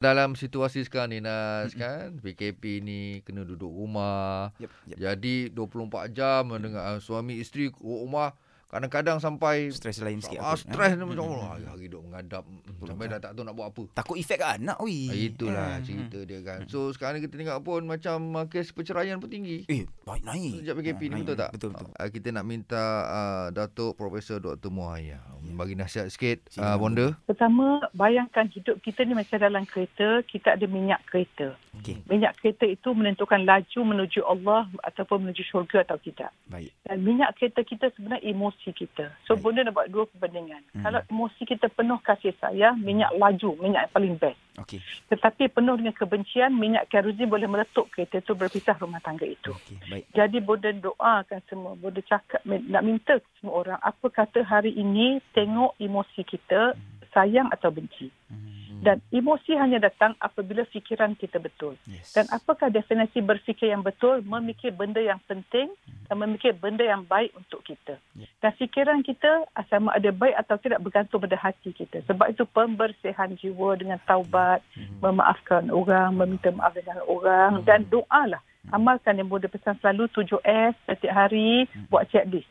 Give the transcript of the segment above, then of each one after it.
Dalam situasi sekarang ni Nas kan PKP ni kena duduk rumah. Yep, yep. Jadi 24 jam dengan uh, suami isteri rumah kadang-kadang sampai Stres lain sikit. ah, apa, stres ni macam Mm, Allah mm, hari duk mengadap mm, Betul, sampai dah tak tahu nak buat apa. Takut efek kat anak oi. Ah, Itulah cerita dia kan. So sekarang ni kita tengok pun macam uh, kes perceraian pun tinggi. Eh, baik naik. Sejak PKP ni Ah, betul tak? Betul betul. Uh, kita nak minta uh, Datuk Profesor Dr. Muhaya bagi nasihat sikit uh, Bonda. Pertama, bayangkan hidup kita ni macam dalam kereta, kita ada minyak kereta. Okey, Minyak kereta itu menentukan laju menuju Allah ataupun menuju syurga atau tidak. baik. Dan minyak kereta kita sebenarnya emosi kita. So, Baik. benda nak buat dua perbandingan. Hmm. Kalau emosi kita penuh kasih sayang, minyak laju, minyak yang paling best. Okey. Tetapi penuh dengan kebencian, minyak kerosin boleh meletup kereta itu berpisah rumah tangga itu. Okey, baik. Jadi Bonda doakan semua, Bonda cakap, nak minta semua orang, apa kata hari ini tengok emosi kita, sayang atau benci. Hmm. Dan emosi hanya datang apabila fikiran kita betul. Yes. Dan apakah definisi berfikir yang betul? Memikir benda yang penting dan memikir benda yang baik untuk kita. Ya. Dan fikiran kita sama ada baik atau tidak bergantung pada hati kita. Sebab itu pembersihan jiwa dengan taubat, Hmm. memaafkan orang, meminta maaf dengan orang dan doalah. Amalkan yang Buddha pesan selalu 7S setiap hari, buat checklist.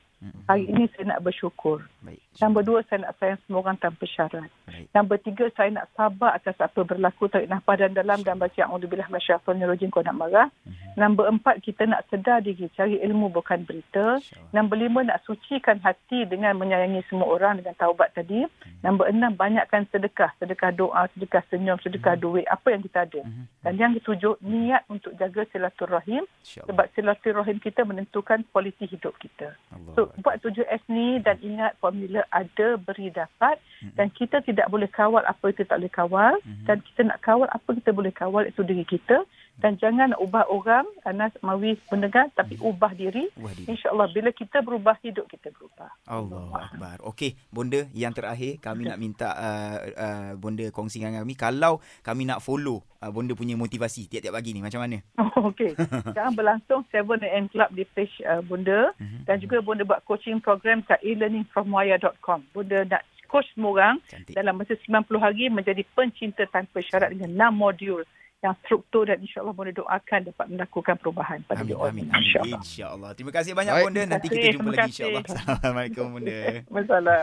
Hari ini saya nak bersyukur. Baik. Nombor dua, saya nak sayang semua orang tanpa syarat. Baik. Nombor tiga, saya nak sabar atas apa berlaku, tarik nafas dan dalam dan baca A'udzubillah minasyaitonirrajim kau nak marah. Mhm. Nombor empat, kita nak sedar diri, cari ilmu bukan berita. Nombor lima, nak sucikan hati dengan menyayangi semua orang dengan taubat tadi. Nombor enam, banyakkan sedekah. Sedekah doa, sedekah senyum, sedekah duit, apa yang kita ada. Mhm. Dan yang ketujuh, niat untuk jaga silaturahim. Sebab silaturahim kita menentukan kualiti hidup kita. Allah. So, buat 7S ni dan ingat formula ada, beri, dapat. Mhm. Dan kita tidak boleh kawal apa kita tak boleh kawal. Mhm. Dan kita nak kawal apa kita boleh kawal itu diri kita. Dan jangan ubah orang, Anas Mawi mendengar, tapi ubah diri. Wah, dia. InsyaAllah bila kita berubah, hidup kita berubah. Allah Akbar. Okey, Bonda yang terakhir kami nak minta uh, uh, Bonda kongsi dengan kami kalau kami nak follow uh, Bonda punya motivasi tiap-tiap pagi ni macam mana? Oh, Okey. Sekarang berlangsung 7am Club di page uh, Bunda. Mhm. Dan juga Bunda buat coaching program kat e-learningfromwaya.com. Bunda nak coach semua orang Cantik. dalam masa 90 hari menjadi pencinta tanpa syarat dengan 6 modul yang struktur dan insyaAllah Bunda doakan dapat melakukan perubahan pada Amin, amin. InsyaAllah. InsyaAllah. Terima kasih banyak Baik. Bonda. Nanti kita jumpa terima lagi kasih. insyaAllah. Assalamualaikum Bonda. Masalah.